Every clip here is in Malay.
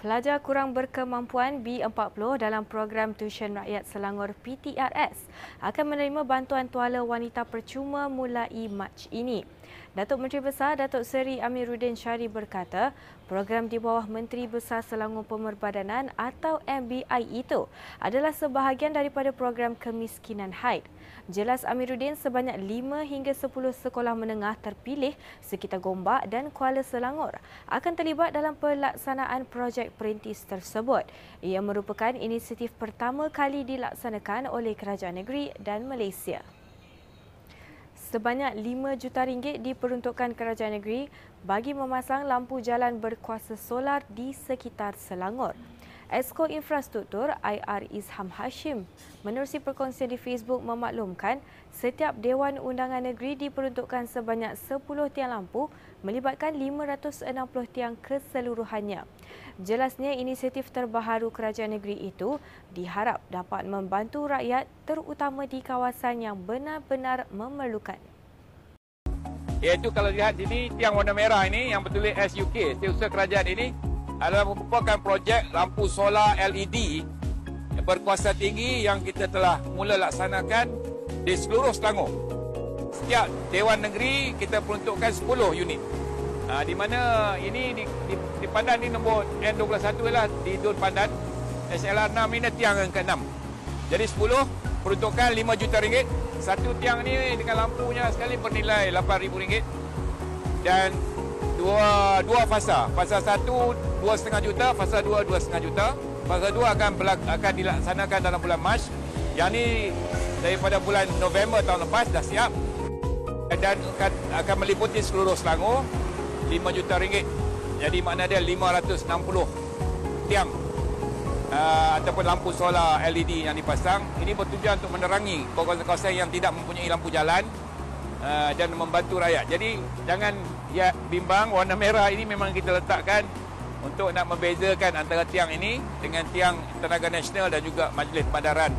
Pelajar kurang berkemampuan B40 dalam program tuition rakyat Selangor PTRS akan menerima bantuan tuala wanita percuma mulai Mac ini. Datuk Menteri Besar Datuk Seri Amiruddin Syari berkata, program di bawah Menteri Besar Selangor Pemerbadanan atau MBI itu adalah sebahagian daripada program kemiskinan haid. Jelas Amiruddin sebanyak 5 hingga 10 sekolah menengah terpilih sekitar Gombak dan Kuala Selangor akan terlibat dalam pelaksanaan projek perintis tersebut. Ia merupakan inisiatif pertama kali dilaksanakan oleh kerajaan negeri dan Malaysia sebanyak 5 juta ringgit diperuntukkan kerajaan negeri bagi memasang lampu jalan berkuasa solar di sekitar Selangor. Esko Infrastruktur IR Izham Hashim menerusi perkongsian di Facebook memaklumkan setiap Dewan Undangan Negeri diperuntukkan sebanyak 10 tiang lampu melibatkan 560 tiang keseluruhannya. Jelasnya inisiatif terbaharu kerajaan negeri itu diharap dapat membantu rakyat terutama di kawasan yang benar-benar memerlukan. Iaitu kalau lihat sini tiang warna merah ini yang bertulis SUK, Setiausaha Kerajaan ini adalah merupakan projek lampu solar LED berkuasa tinggi yang kita telah mula laksanakan di seluruh Selangor. Setiap Dewan Negeri kita peruntukkan 10 unit. Ha, di mana ini di, di, di Pandan ini nombor N21 lah di Dun Pandan. SLR 6 ini tiang yang ke-6. Jadi 10 peruntukan 5 juta ringgit. Satu tiang ni dengan lampunya sekali bernilai 8 ribu ringgit. Dan dua dua fasa. Fasa satu dua setengah juta, fasa dua dua setengah juta. Fasa dua akan belak, akan dilaksanakan dalam bulan Mac. Yang ini daripada bulan November tahun lepas dah siap dan akan, akan meliputi seluruh Selangor 5 juta ringgit. Jadi makna dia 560 tiang uh, ataupun lampu solar LED yang dipasang. Ini bertujuan untuk menerangi kawasan-kawasan yang tidak mempunyai lampu jalan uh, dan membantu rakyat. Jadi jangan ya bimbang warna merah ini memang kita letakkan untuk nak membezakan antara tiang ini dengan tiang tenaga nasional dan juga majlis bandaran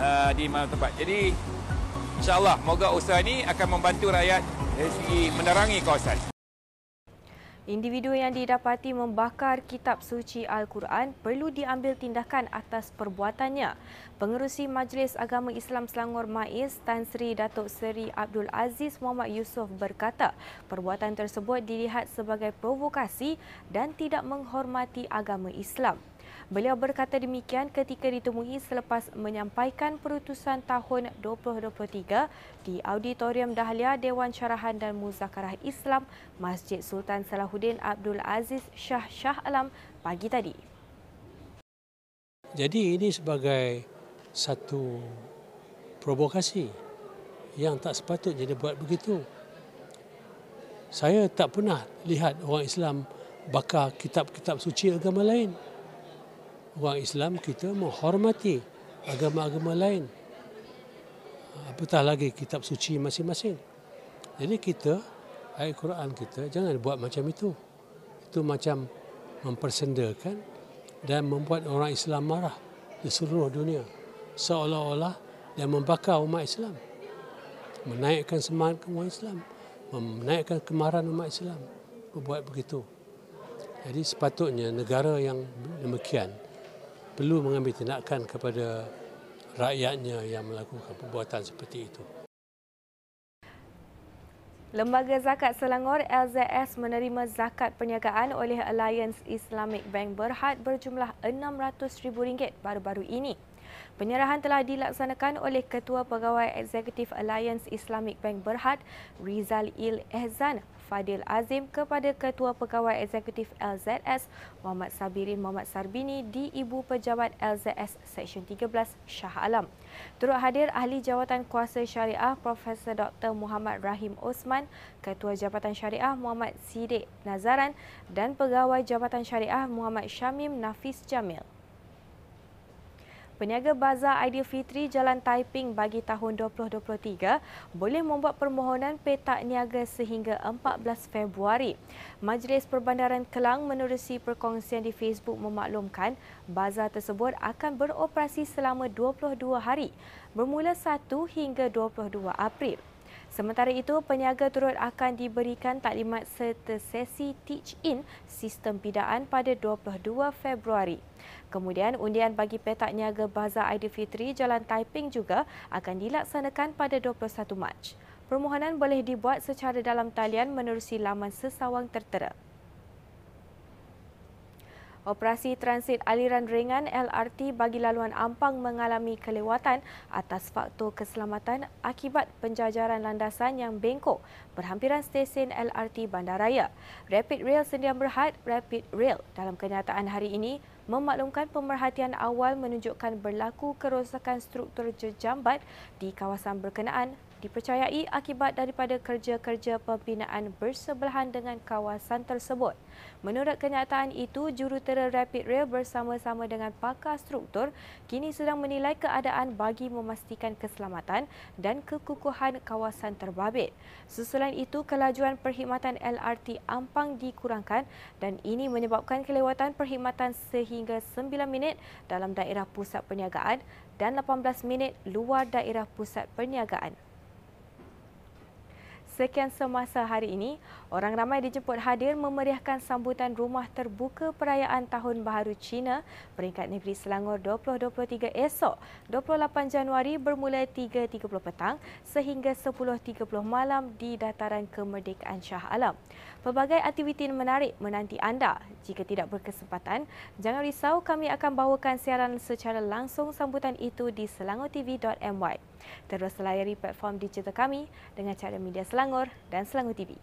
uh, di mana tempat. Jadi insyaAllah moga usaha ini akan membantu rakyat dari segi menerangi kawasan. Individu yang didapati membakar kitab suci Al-Quran perlu diambil tindakan atas perbuatannya. Pengerusi Majlis Agama Islam Selangor MAIS Tan Sri Datuk Seri Abdul Aziz Muhammad Yusof berkata, perbuatan tersebut dilihat sebagai provokasi dan tidak menghormati agama Islam. Beliau berkata demikian ketika ditemui selepas menyampaikan perutusan tahun 2023 di Auditorium Dahlia Dewan Syarahan dan Muzakarah Islam Masjid Sultan Salahuddin Abdul Aziz Shah Shah Alam pagi tadi. Jadi ini sebagai satu provokasi yang tak sepatutnya dia buat begitu. Saya tak pernah lihat orang Islam bakar kitab-kitab suci agama lain orang Islam kita menghormati agama-agama lain. Apatah lagi kitab suci masing-masing. Jadi kita, ayat Quran kita, jangan buat macam itu. Itu macam mempersendakan dan membuat orang Islam marah di seluruh dunia. Seolah-olah dia membakar umat Islam. Menaikkan semangat umat Islam. Menaikkan kemarahan umat Islam. Membuat begitu. Jadi sepatutnya negara yang demikian perlu mengambil tindakan kepada rakyatnya yang melakukan perbuatan seperti itu. Lembaga Zakat Selangor LZS menerima zakat perniagaan oleh Alliance Islamic Bank Berhad berjumlah RM600,000 baru-baru ini. Penyerahan telah dilaksanakan oleh Ketua Pegawai Eksekutif Alliance Islamic Bank Berhad, Rizal Il Ehzan Fadil Azim kepada Ketua Pegawai Eksekutif LZS Muhammad Sabirin Muhammad Sarbini di Ibu Pejabat LZS Seksyen 13 Shah Alam. Turut hadir Ahli Jawatan Kuasa Syariah Profesor Dr. Muhammad Rahim Osman, Ketua Jabatan Syariah Muhammad Sidik Nazaran dan Pegawai Jabatan Syariah Muhammad Syamim Nafis Jamil. Peniaga Bazar Aidilfitri Jalan Taiping bagi tahun 2023 boleh membuat permohonan petak niaga sehingga 14 Februari. Majlis Perbandaran Kelang menerusi perkongsian di Facebook memaklumkan bazar tersebut akan beroperasi selama 22 hari bermula 1 hingga 22 April. Sementara itu, peniaga turut akan diberikan taklimat serta sesi teach-in sistem pidaan pada 22 Februari. Kemudian, undian bagi petak niaga Bazar Aidilfitri Jalan Taiping juga akan dilaksanakan pada 21 Mac. Permohonan boleh dibuat secara dalam talian menerusi laman sesawang tertera. Operasi transit aliran ringan LRT bagi laluan Ampang mengalami kelewatan atas faktor keselamatan akibat penjajaran landasan yang bengkok berhampiran stesen LRT Bandaraya. Rapid Rail Sendian Berhad Rapid Rail dalam kenyataan hari ini memaklumkan pemerhatian awal menunjukkan berlaku kerosakan struktur jejambat di kawasan berkenaan dipercayai akibat daripada kerja-kerja pembinaan bersebelahan dengan kawasan tersebut. Menurut kenyataan itu, jurutera Rapid Rail bersama-sama dengan pakar struktur kini sedang menilai keadaan bagi memastikan keselamatan dan kekukuhan kawasan terbabit. Susulan itu, kelajuan perkhidmatan LRT Ampang dikurangkan dan ini menyebabkan kelewatan perkhidmatan sehingga 9 minit dalam daerah pusat perniagaan dan 18 minit luar daerah pusat perniagaan. Sekian semasa hari ini, orang ramai dijemput hadir memeriahkan sambutan rumah terbuka perayaan Tahun Baharu Cina peringkat negeri Selangor 2023 esok 28 Januari bermula 3.30 petang sehingga 10.30 malam di dataran kemerdekaan Shah Alam. Pelbagai aktiviti menarik menanti anda. Jika tidak berkesempatan, jangan risau kami akan bawakan siaran secara langsung sambutan itu di selangortv.my. Terus layari platform digital kami dengan cara media Selangor dan Selangor TV.